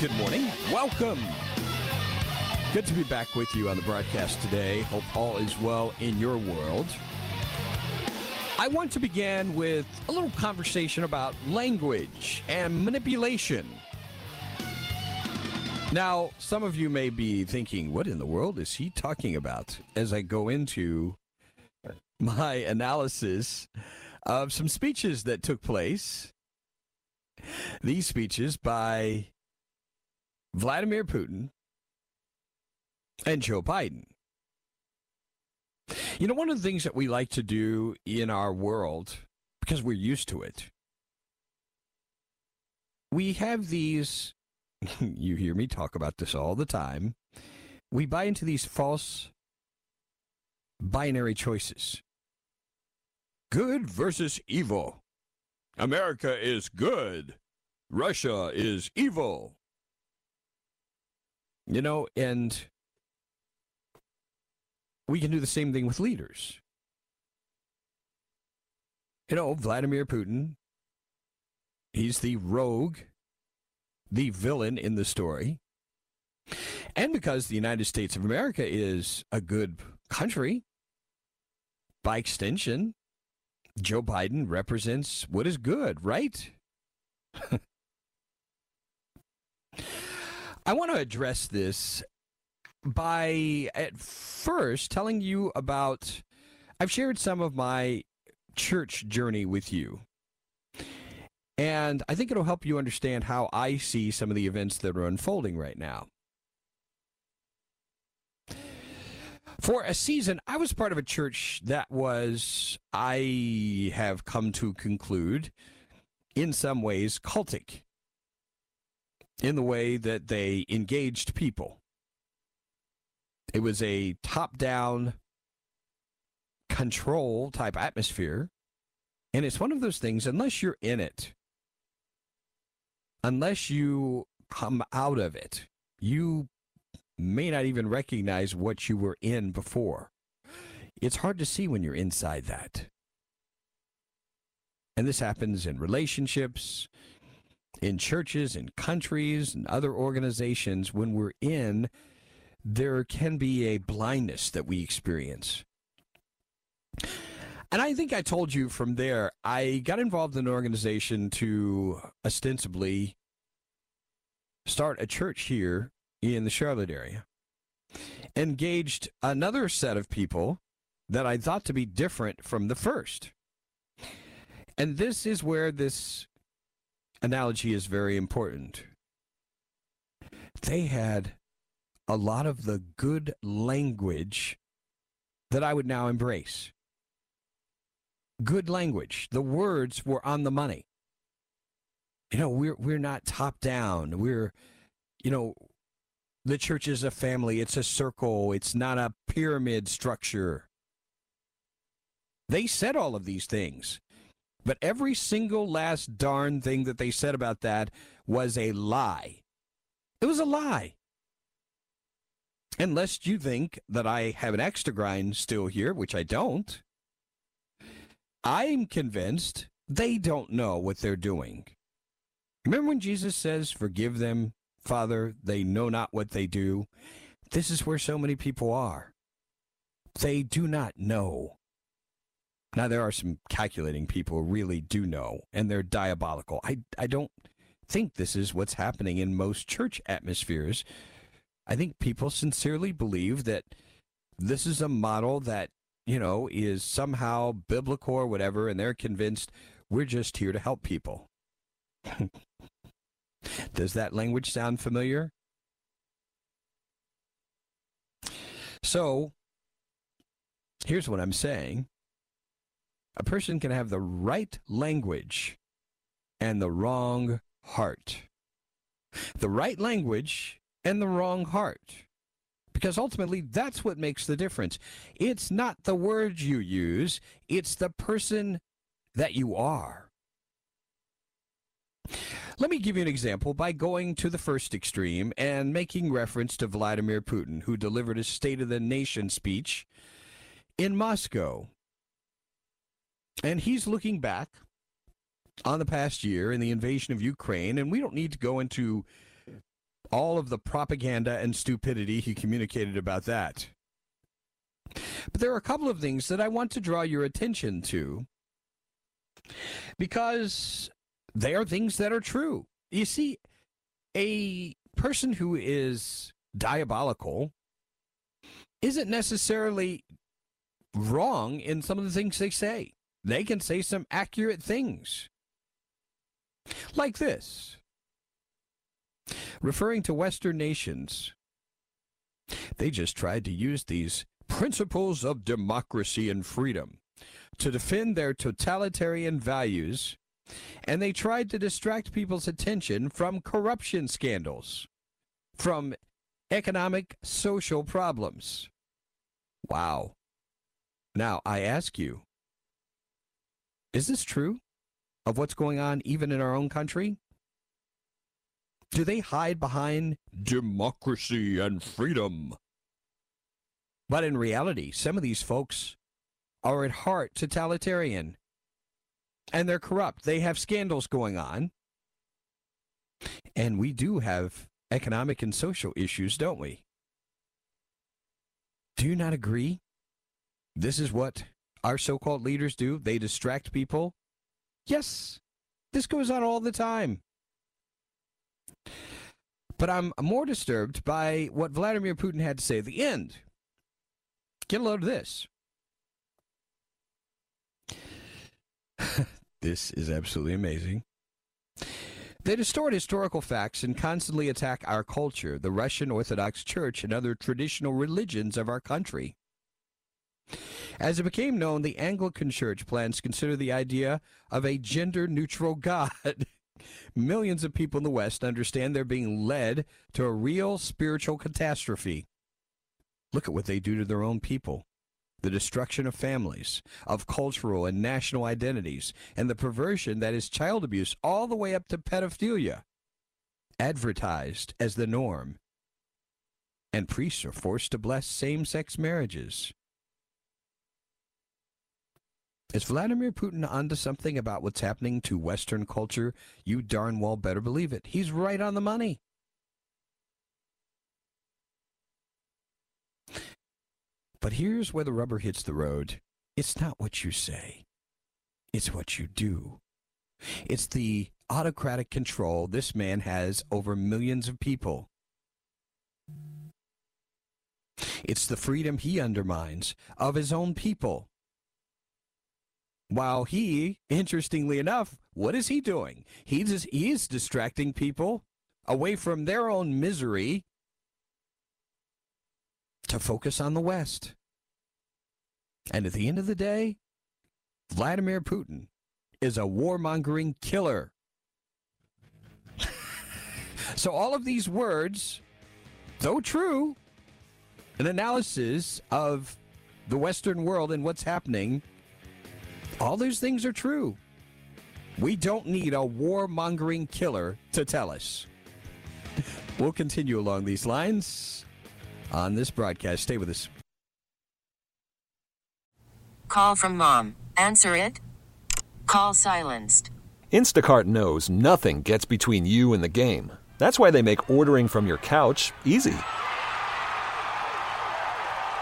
Good morning. Welcome. Good to be back with you on the broadcast today. Hope all is well in your world. I want to begin with a little conversation about language and manipulation. Now, some of you may be thinking, what in the world is he talking about? As I go into my analysis of some speeches that took place. These speeches by Vladimir Putin and Joe Biden. You know, one of the things that we like to do in our world, because we're used to it, we have these, you hear me talk about this all the time, we buy into these false binary choices good versus evil. America is good, Russia is evil. You know, and we can do the same thing with leaders. You know, Vladimir Putin, he's the rogue, the villain in the story. And because the United States of America is a good country, by extension, Joe Biden represents what is good, right? I want to address this by at first telling you about I've shared some of my church journey with you. And I think it'll help you understand how I see some of the events that are unfolding right now. For a season, I was part of a church that was, I have come to conclude, in some ways cultic in the way that they engaged people. It was a top down control type atmosphere. And it's one of those things, unless you're in it, unless you come out of it, you may not even recognize what you were in before. It's hard to see when you're inside that. And this happens in relationships, in churches, in countries, and other organizations, when we're in, there can be a blindness that we experience. And I think I told you from there, I got involved in an organization to ostensibly start a church here in the Charlotte area. Engaged another set of people that I thought to be different from the first. And this is where this analogy is very important. They had a lot of the good language that I would now embrace. Good language. The words were on the money. You know, we're we're not top down. We're you know, the church is a family, it's a circle, it's not a pyramid structure. They said all of these things. But every single last darn thing that they said about that was a lie. It was a lie. Unless you think that I have an extra grind still here, which I don't, I'm convinced they don't know what they're doing. Remember when Jesus says, Forgive them, Father, they know not what they do? This is where so many people are. They do not know. Now there are some calculating people who really do know, and they're diabolical. I I don't think this is what's happening in most church atmospheres. I think people sincerely believe that this is a model that, you know, is somehow biblical or whatever, and they're convinced we're just here to help people. Does that language sound familiar? So, here's what I'm saying a person can have the right language and the wrong heart. The right language and the wrong heart. Because ultimately, that's what makes the difference. It's not the words you use, it's the person that you are. Let me give you an example by going to the first extreme and making reference to Vladimir Putin, who delivered a State of the Nation speech in Moscow. And he's looking back on the past year and the invasion of Ukraine, and we don't need to go into all of the propaganda and stupidity he communicated about that. But there are a couple of things that I want to draw your attention to because they are things that are true. You see, a person who is diabolical isn't necessarily wrong in some of the things they say. They can say some accurate things. Like this referring to Western nations, they just tried to use these principles of democracy and freedom to defend their totalitarian values, and they tried to distract people's attention from corruption scandals, from economic, social problems. Wow. Now, I ask you, is this true of what's going on even in our own country? Do they hide behind democracy and freedom? But in reality, some of these folks are at heart totalitarian and they're corrupt. They have scandals going on. And we do have economic and social issues, don't we? Do you not agree? This is what our so called leaders do. They distract people. Yes, this goes on all the time. But I'm more disturbed by what Vladimir Putin had to say at the end. Get a load of this. this is absolutely amazing. They distort historical facts and constantly attack our culture, the Russian Orthodox Church, and other traditional religions of our country. As it became known, the Anglican Church plans to consider the idea of a gender neutral God. Millions of people in the West understand they're being led to a real spiritual catastrophe. Look at what they do to their own people the destruction of families, of cultural and national identities, and the perversion that is child abuse all the way up to pedophilia, advertised as the norm. And priests are forced to bless same sex marriages. Is Vladimir Putin onto something about what's happening to Western culture? You darn well better believe it. He's right on the money. But here's where the rubber hits the road. It's not what you say, it's what you do. It's the autocratic control this man has over millions of people. It's the freedom he undermines of his own people. While he, interestingly enough, what is he doing? He just he is distracting people away from their own misery to focus on the West. And at the end of the day, Vladimir Putin is a warmongering killer. so all of these words, though true, an analysis of the Western world and what's happening all those things are true. We don't need a warmongering killer to tell us. We'll continue along these lines on this broadcast. Stay with us. Call from mom. Answer it. Call silenced. Instacart knows nothing gets between you and the game. That's why they make ordering from your couch easy.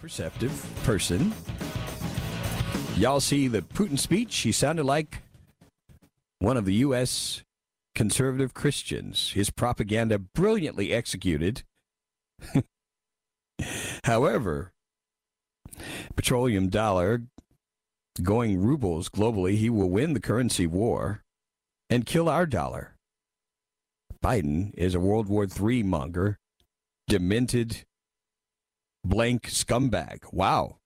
Perceptive person. Y'all see the Putin speech? He sounded like one of the U.S. conservative Christians. His propaganda brilliantly executed. However, petroleum dollar going rubles globally, he will win the currency war and kill our dollar. Biden is a World War III monger, demented blank scumbag. Wow.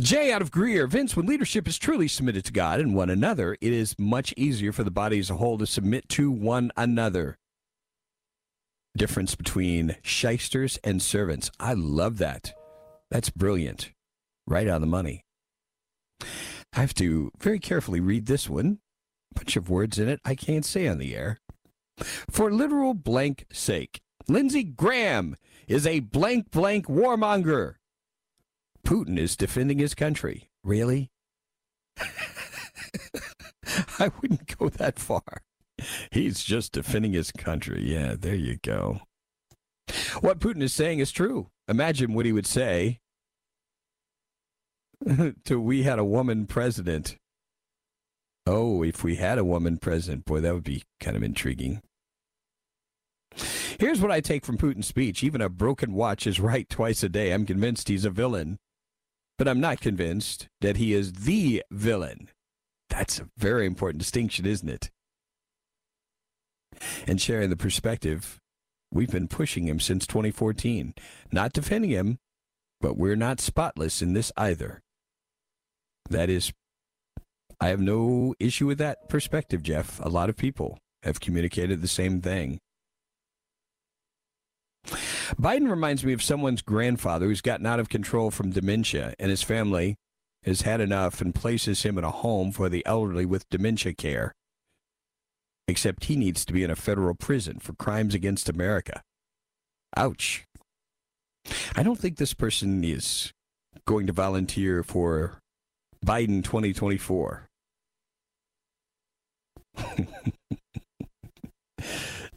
Jay out of Greer. Vince, when leadership is truly submitted to God and one another, it is much easier for the body as a whole to submit to one another. Difference between shysters and servants. I love that. That's brilliant. Right on the money. I have to very carefully read this one. Bunch of words in it I can't say on the air. For literal blank sake, Lindsey Graham is a blank blank warmonger. Putin is defending his country. Really? I wouldn't go that far. He's just defending his country. Yeah, there you go. What Putin is saying is true. Imagine what he would say to we had a woman president. Oh, if we had a woman president, boy, that would be kind of intriguing. Here's what I take from Putin's speech. Even a broken watch is right twice a day. I'm convinced he's a villain, but I'm not convinced that he is the villain. That's a very important distinction, isn't it? And sharing the perspective, we've been pushing him since 2014. Not defending him, but we're not spotless in this either. That is, I have no issue with that perspective, Jeff. A lot of people have communicated the same thing. Biden reminds me of someone's grandfather who's gotten out of control from dementia, and his family has had enough and places him in a home for the elderly with dementia care. Except he needs to be in a federal prison for crimes against America. Ouch. I don't think this person is going to volunteer for Biden 2024.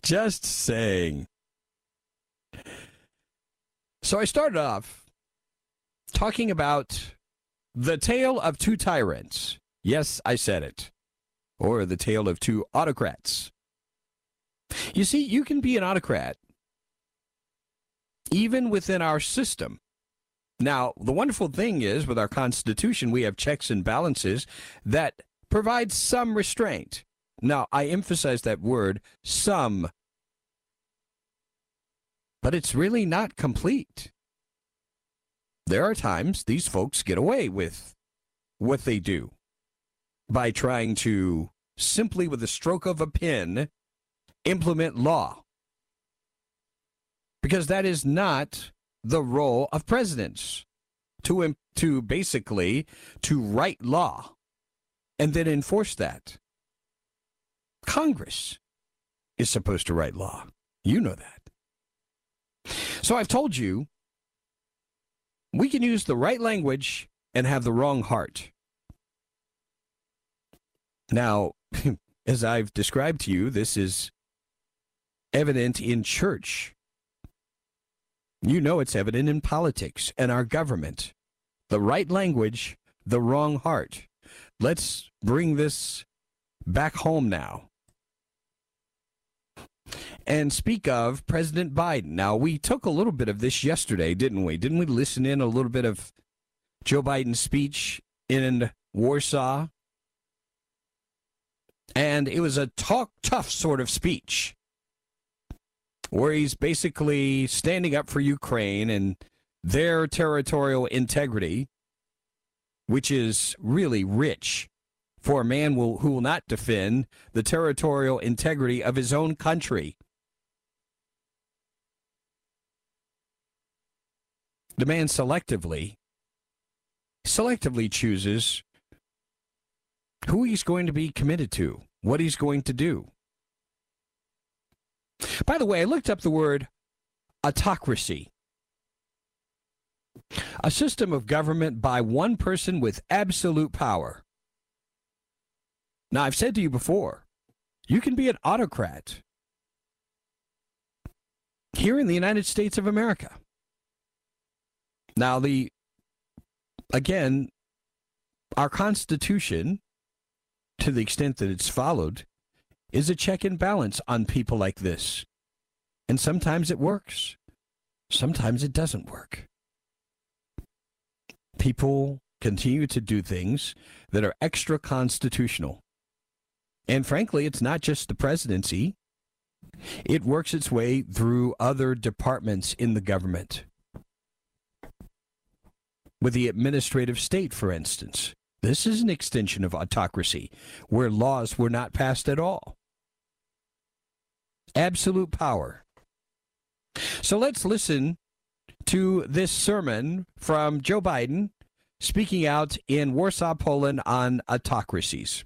Just saying. So I started off talking about the tale of two tyrants. Yes, I said it. Or the tale of two autocrats. You see, you can be an autocrat even within our system. Now, the wonderful thing is with our Constitution, we have checks and balances that provide some restraint. Now, I emphasize that word, some but it's really not complete. There are times these folks get away with what they do by trying to simply with a stroke of a pen implement law. Because that is not the role of presidents to to basically to write law and then enforce that. Congress is supposed to write law. You know that. So I've told you we can use the right language and have the wrong heart. Now, as I've described to you, this is evident in church. You know it's evident in politics and our government. The right language, the wrong heart. Let's bring this back home now. and speak of President Biden. Now, we took a little bit of this yesterday, didn't we? Didn't we listen in a little bit of Joe Biden's speech in Warsaw? And it was a talk tough sort of speech where he's basically standing up for Ukraine and their territorial integrity, which is really rich for a man will, who will not defend the territorial integrity of his own country. The man selectively, selectively chooses who he's going to be committed to, what he's going to do. By the way, I looked up the word autocracy. A system of government by one person with absolute power. Now, I've said to you before, you can be an autocrat here in the United States of America. Now, the again, our Constitution, to the extent that it's followed, is a check and balance on people like this. And sometimes it works, sometimes it doesn't work. People continue to do things that are extra constitutional. And frankly, it's not just the presidency. It works its way through other departments in the government. With the administrative state, for instance, this is an extension of autocracy where laws were not passed at all. Absolute power. So let's listen to this sermon from Joe Biden speaking out in Warsaw, Poland on autocracies.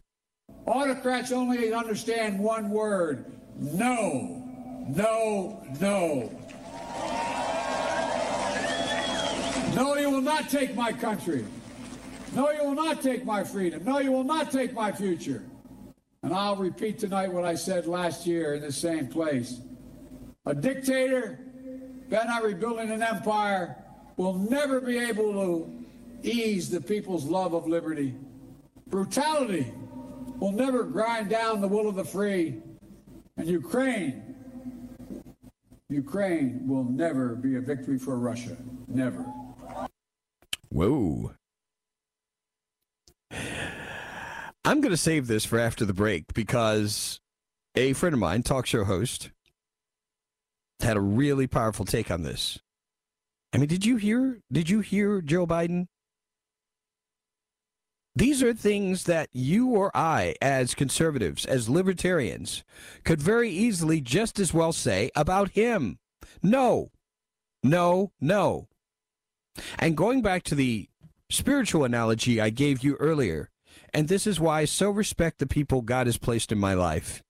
Autocrats only understand one word no, no, no. No, you will not take my country. No, you will not take my freedom. No, you will not take my future. And I'll repeat tonight what I said last year in the same place. A dictator bent on rebuilding an empire will never be able to ease the people's love of liberty. Brutality will never grind down the will of the free. And Ukraine, Ukraine will never be a victory for Russia. Never. Whoa. I'm going to save this for after the break because a friend of mine, talk show host, had a really powerful take on this. I mean, did you hear? Did you hear Joe Biden? These are things that you or I, as conservatives, as libertarians, could very easily just as well say about him. No, no, no. And going back to the spiritual analogy I gave you earlier, and this is why I so respect the people God has placed in my life.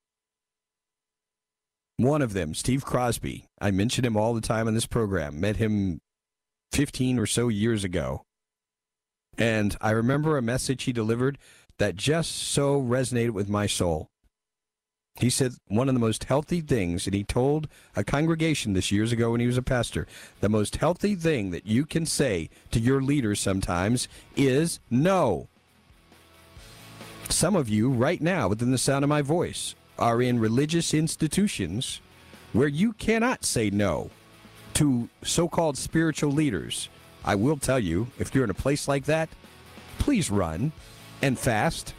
One of them, Steve Crosby, I mention him all the time in this program, met him 15 or so years ago. And I remember a message he delivered that just so resonated with my soul. He said one of the most healthy things, and he told a congregation this years ago when he was a pastor, the most healthy thing that you can say to your leaders sometimes is no. Some of you, right now, within the sound of my voice, are in religious institutions where you cannot say no to so called spiritual leaders. I will tell you, if you're in a place like that, please run and fast.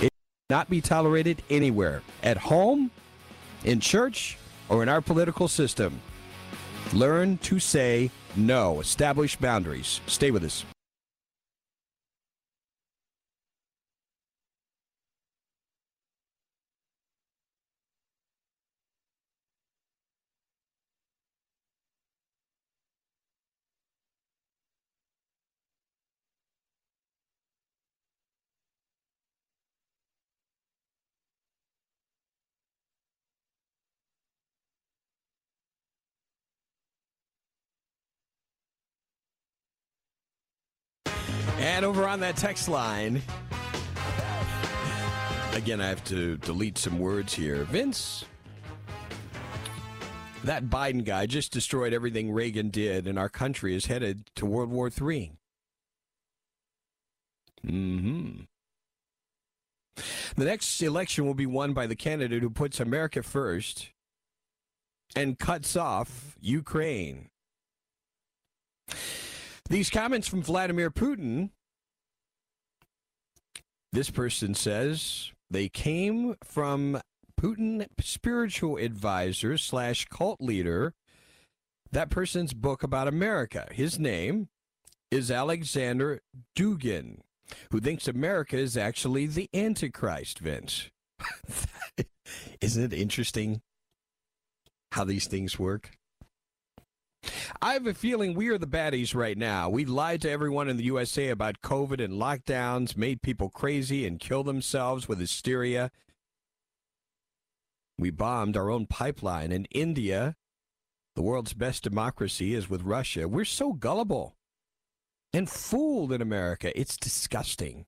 It not be tolerated anywhere at home, in church, or in our political system. Learn to say no. Establish boundaries. Stay with us. And over on that text line, again, I have to delete some words here. Vince, that Biden guy just destroyed everything Reagan did, and our country is headed to World War III. Mm-hmm. The next election will be won by the candidate who puts America first and cuts off Ukraine. These comments from Vladimir Putin, this person says they came from Putin spiritual advisor slash cult leader. That person's book about America. His name is Alexander Dugin who thinks America is actually the Antichrist, Vince. Isn't it interesting how these things work? I have a feeling we are the baddies right now. We lied to everyone in the USA about COVID and lockdowns, made people crazy and kill themselves with hysteria. We bombed our own pipeline. In India, the world's best democracy is with Russia. We're so gullible and fooled in America. It's disgusting.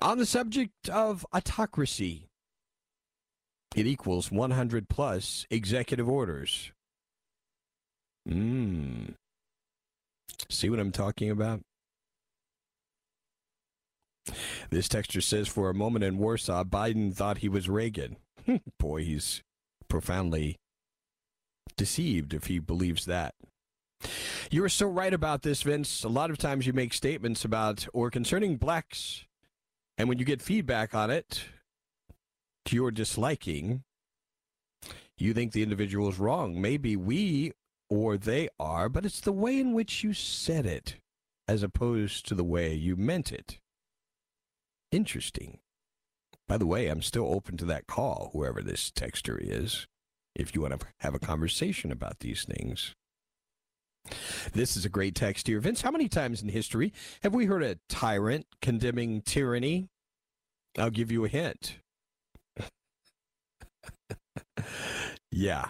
On the subject of autocracy, it equals 100 plus executive orders. Mmm. See what I'm talking about? This texture says for a moment in Warsaw, Biden thought he was Reagan. Hmm, boy, he's profoundly deceived if he believes that. You are so right about this, Vince. A lot of times you make statements about or concerning blacks, and when you get feedback on it to your disliking, you think the individual is wrong. Maybe we or they are, but it's the way in which you said it as opposed to the way you meant it. Interesting. By the way, I'm still open to that call, whoever this texter is, if you want to have a conversation about these things. This is a great text here. Vince, how many times in history have we heard a tyrant condemning tyranny? I'll give you a hint. yeah.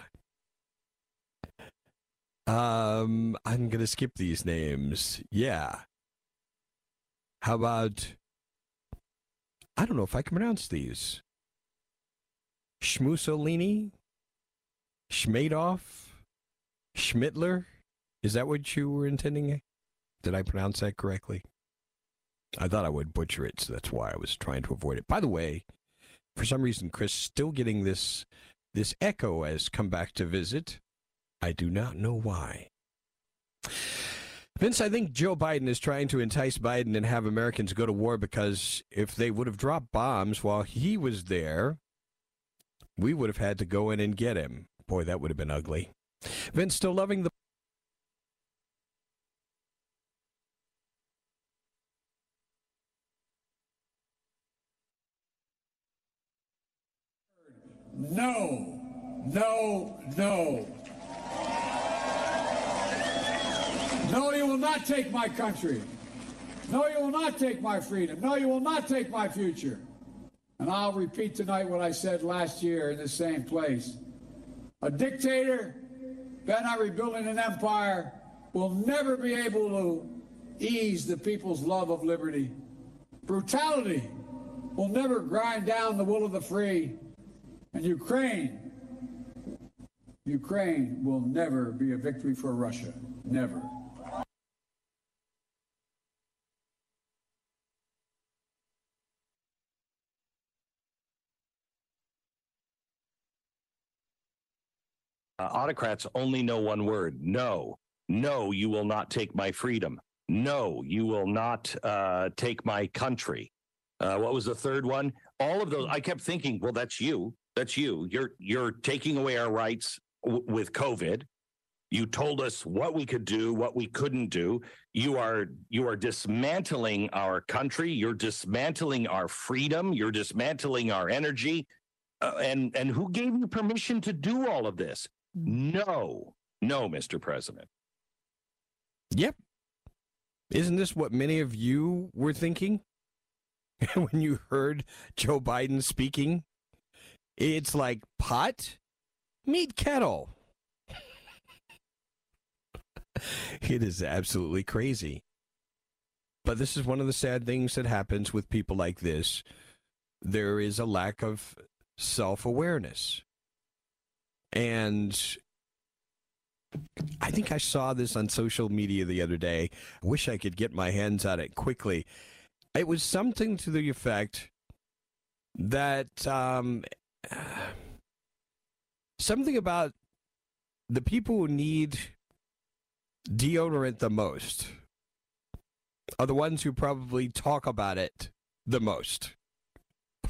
Um, I'm to skip these names. Yeah. How about I don't know if I can pronounce these. Schmussolini? Schmadoff? Schmittler? Is that what you were intending? Did I pronounce that correctly? I thought I would butcher it, so that's why I was trying to avoid it. By the way, for some reason, Chris still getting this this echo has come back to visit. I do not know why. Vince, I think Joe Biden is trying to entice Biden and have Americans go to war because if they would have dropped bombs while he was there, we would have had to go in and get him. Boy, that would have been ugly. Vince, still loving the No, no, no. No, you will not take my country. No, you will not take my freedom. No, you will not take my future. And I'll repeat tonight what I said last year in the same place. A dictator bent on rebuilding an empire will never be able to ease the people's love of liberty. Brutality will never grind down the will of the free. And Ukraine, Ukraine will never be a victory for Russia. Never. Uh, autocrats only know one word no. No, you will not take my freedom. No, you will not uh, take my country. Uh, what was the third one? All of those. I kept thinking, well, that's you. That's you. You're you're taking away our rights w- with COVID. You told us what we could do, what we couldn't do. You are you are dismantling our country. You're dismantling our freedom. You're dismantling our energy. Uh, and and who gave you permission to do all of this? No, no, Mr. President. Yep. Isn't this what many of you were thinking when you heard Joe Biden speaking? It's like pot, meet kettle. it is absolutely crazy. But this is one of the sad things that happens with people like this. There is a lack of self awareness. And I think I saw this on social media the other day. I wish I could get my hands on it quickly. It was something to the effect that um, something about the people who need deodorant the most are the ones who probably talk about it the most.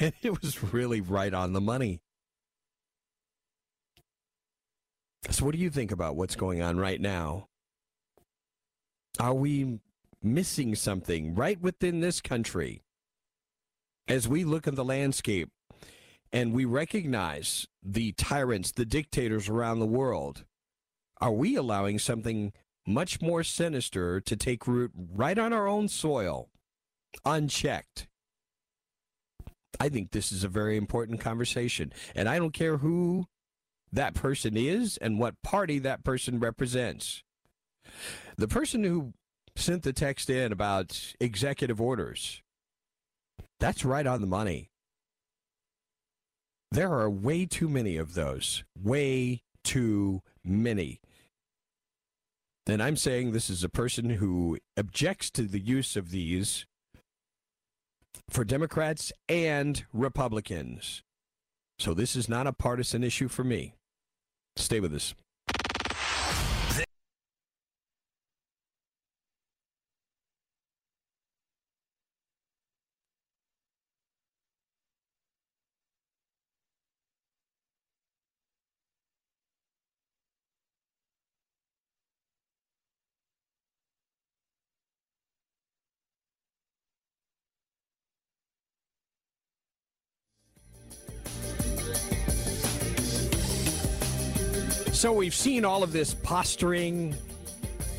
and it was really right on the money. What do you think about what's going on right now? Are we missing something right within this country as we look at the landscape and we recognize the tyrants, the dictators around the world? Are we allowing something much more sinister to take root right on our own soil, unchecked? I think this is a very important conversation. And I don't care who that person is and what party that person represents. The person who sent the text in about executive orders, that's right on the money. There are way too many of those. Way too many. And I'm saying this is a person who objects to the use of these for Democrats and Republicans. So this is not a partisan issue for me. Stay with us. So we've seen all of this posturing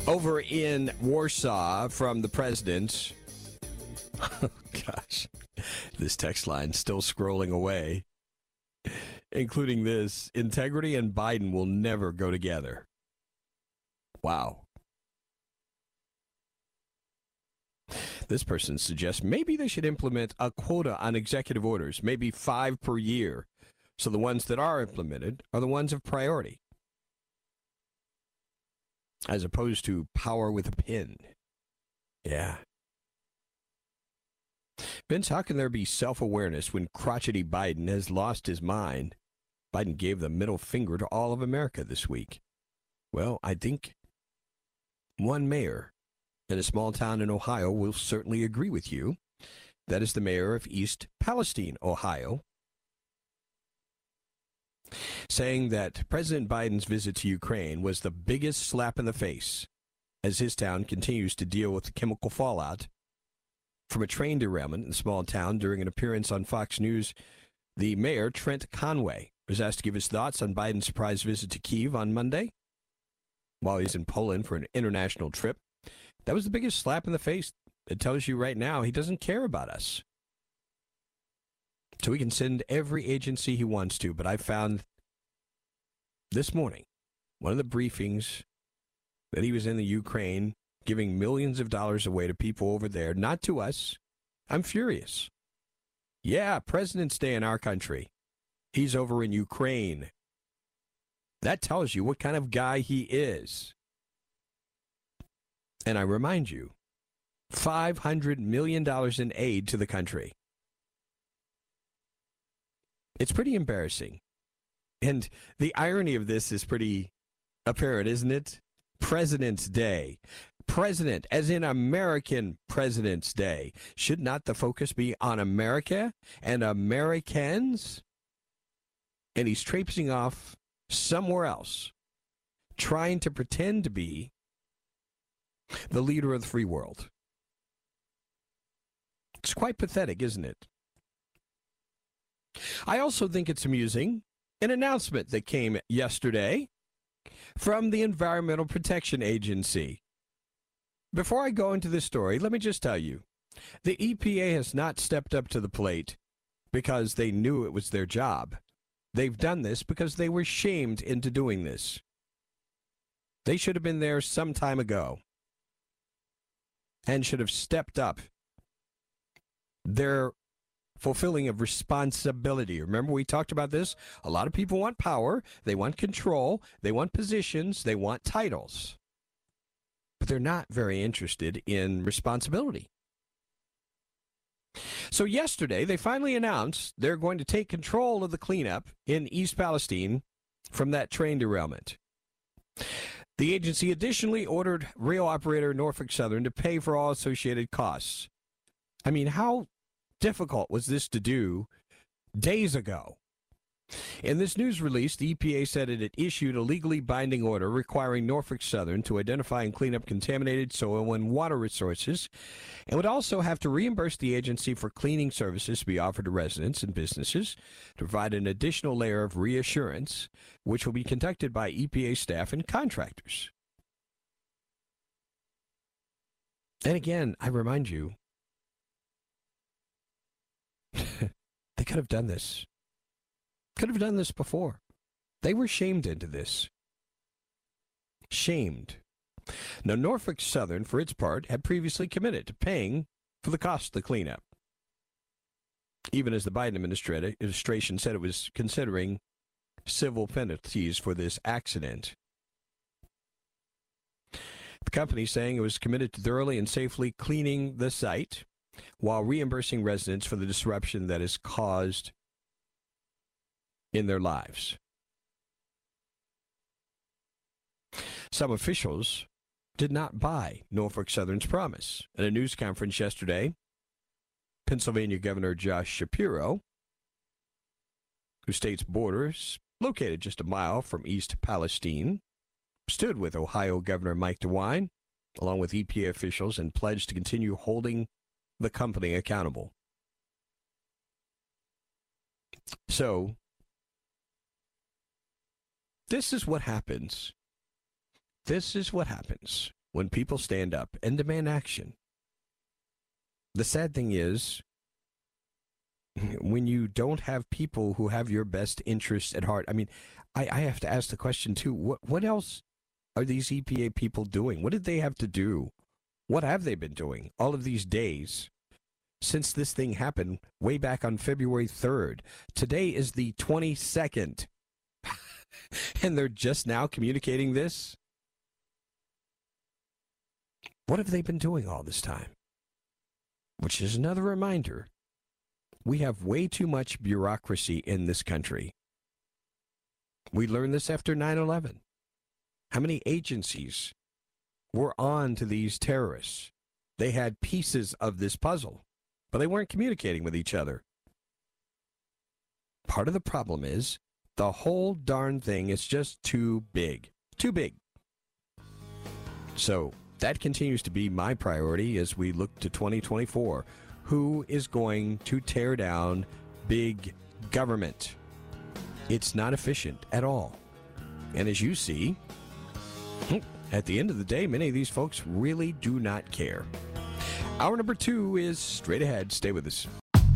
over in Warsaw from the president. Oh, gosh, this text line still scrolling away, including this integrity and Biden will never go together. Wow. This person suggests maybe they should implement a quota on executive orders, maybe five per year. So the ones that are implemented are the ones of priority as opposed to power with a pin. Yeah. Vince, how can there be self awareness when crotchety Biden has lost his mind? Biden gave the middle finger to all of America this week. Well, I think one mayor in a small town in Ohio will certainly agree with you. That is the mayor of East Palestine, Ohio, saying that President Biden's visit to Ukraine was the biggest slap in the face as his town continues to deal with the chemical fallout from a train derailment in a small town during an appearance on Fox News. The mayor, Trent Conaway, was asked to give his thoughts on Biden's surprise visit to Kiev on Monday while he's in Poland for an international trip. That was the biggest slap in the face. It tells you right now he doesn't care about us. So he can send every agency he wants to. But I found this morning one of the briefings that he was in the Ukraine giving millions of dollars away to people over there, not to us. I'm furious. Yeah, President's Day in our country. He's over in Ukraine. That tells you what kind of guy he is. And I remind you $500 million in aid to the country. It's pretty embarrassing. And the irony of this is pretty apparent, isn't it? President's Day. President, as in American President's Day. Should not the focus be on America and Americans? And he's traipsing off somewhere else, trying to pretend to be the leader of the free world. It's quite pathetic, isn't it? I also think it's amusing an announcement that came yesterday from the Environmental Protection Agency. Before I go into this story, let me just tell you the EPA has not stepped up to the plate because they knew it was their job. They've done this because they were shamed into doing this. They should have been there some time ago and should have stepped up. Their fulfilling of responsibility. Remember, we talked about this? A lot of people want power, they want control, they want positions, they want titles. But they're not very interested in responsibility. So, yesterday, they finally announced they're going to take control of the cleanup in East Palestine from that train derailment. The agency additionally ordered rail operator Norfolk Southern to pay for all associated costs. I mean, how difficult was this to do days ago? In this news release, the EPA said it had issued a legally binding order requiring Norfolk Southern to identify and clean up contaminated soil and water resources, and would also have to reimburse the agency for cleaning services to be offered to residents and businesses to provide an additional layer of reassurance, which will be conducted by EPA staff and contractors. And again, I remind you, they could have done this could have done this before. They were shamed into this. Shamed. Now, Norfolk Southern, for its part, had previously committed to paying for the cost of the cleanup. Even as the Biden administration said it was considering civil penalties for this accident. The company saying it was committed to thoroughly and safely cleaning the site while reimbursing residents for the disruption that is caused in their lives. Some officials did not buy Norfolk Southern's promise. At a news conference yesterday, Pennsylvania Governor Josh Shapiro, whose state's borders, located just a mile from East Palestine, stood with Ohio Governor Mike DeWine, along with EPA officials, and pledged to continue holding the company accountable. So, this is what happens. This is what happens when people stand up and demand action. The sad thing is, when you don't have people who have your best interests at heart, I mean, I, I have to ask the question too what, what else are these EPA people doing? What did they have to do? What have they been doing all of these days since this thing happened way back on February 3rd? Today is the 22nd. and they're just now communicating this? What have they been doing all this time? Which is another reminder we have way too much bureaucracy in this country. We learned this after 9 11. How many agencies were on to these terrorists? They had pieces of this puzzle, but they weren't communicating with each other. Part of the problem is the whole darn thing is just too big. Too big. So that continues to be my priority as we look to 2024. Who is going to tear down big government? It's not efficient at all. And as you see, hmm, at the end of the day, many of these folks really do not care. Hour number two is straight ahead. Stay with us.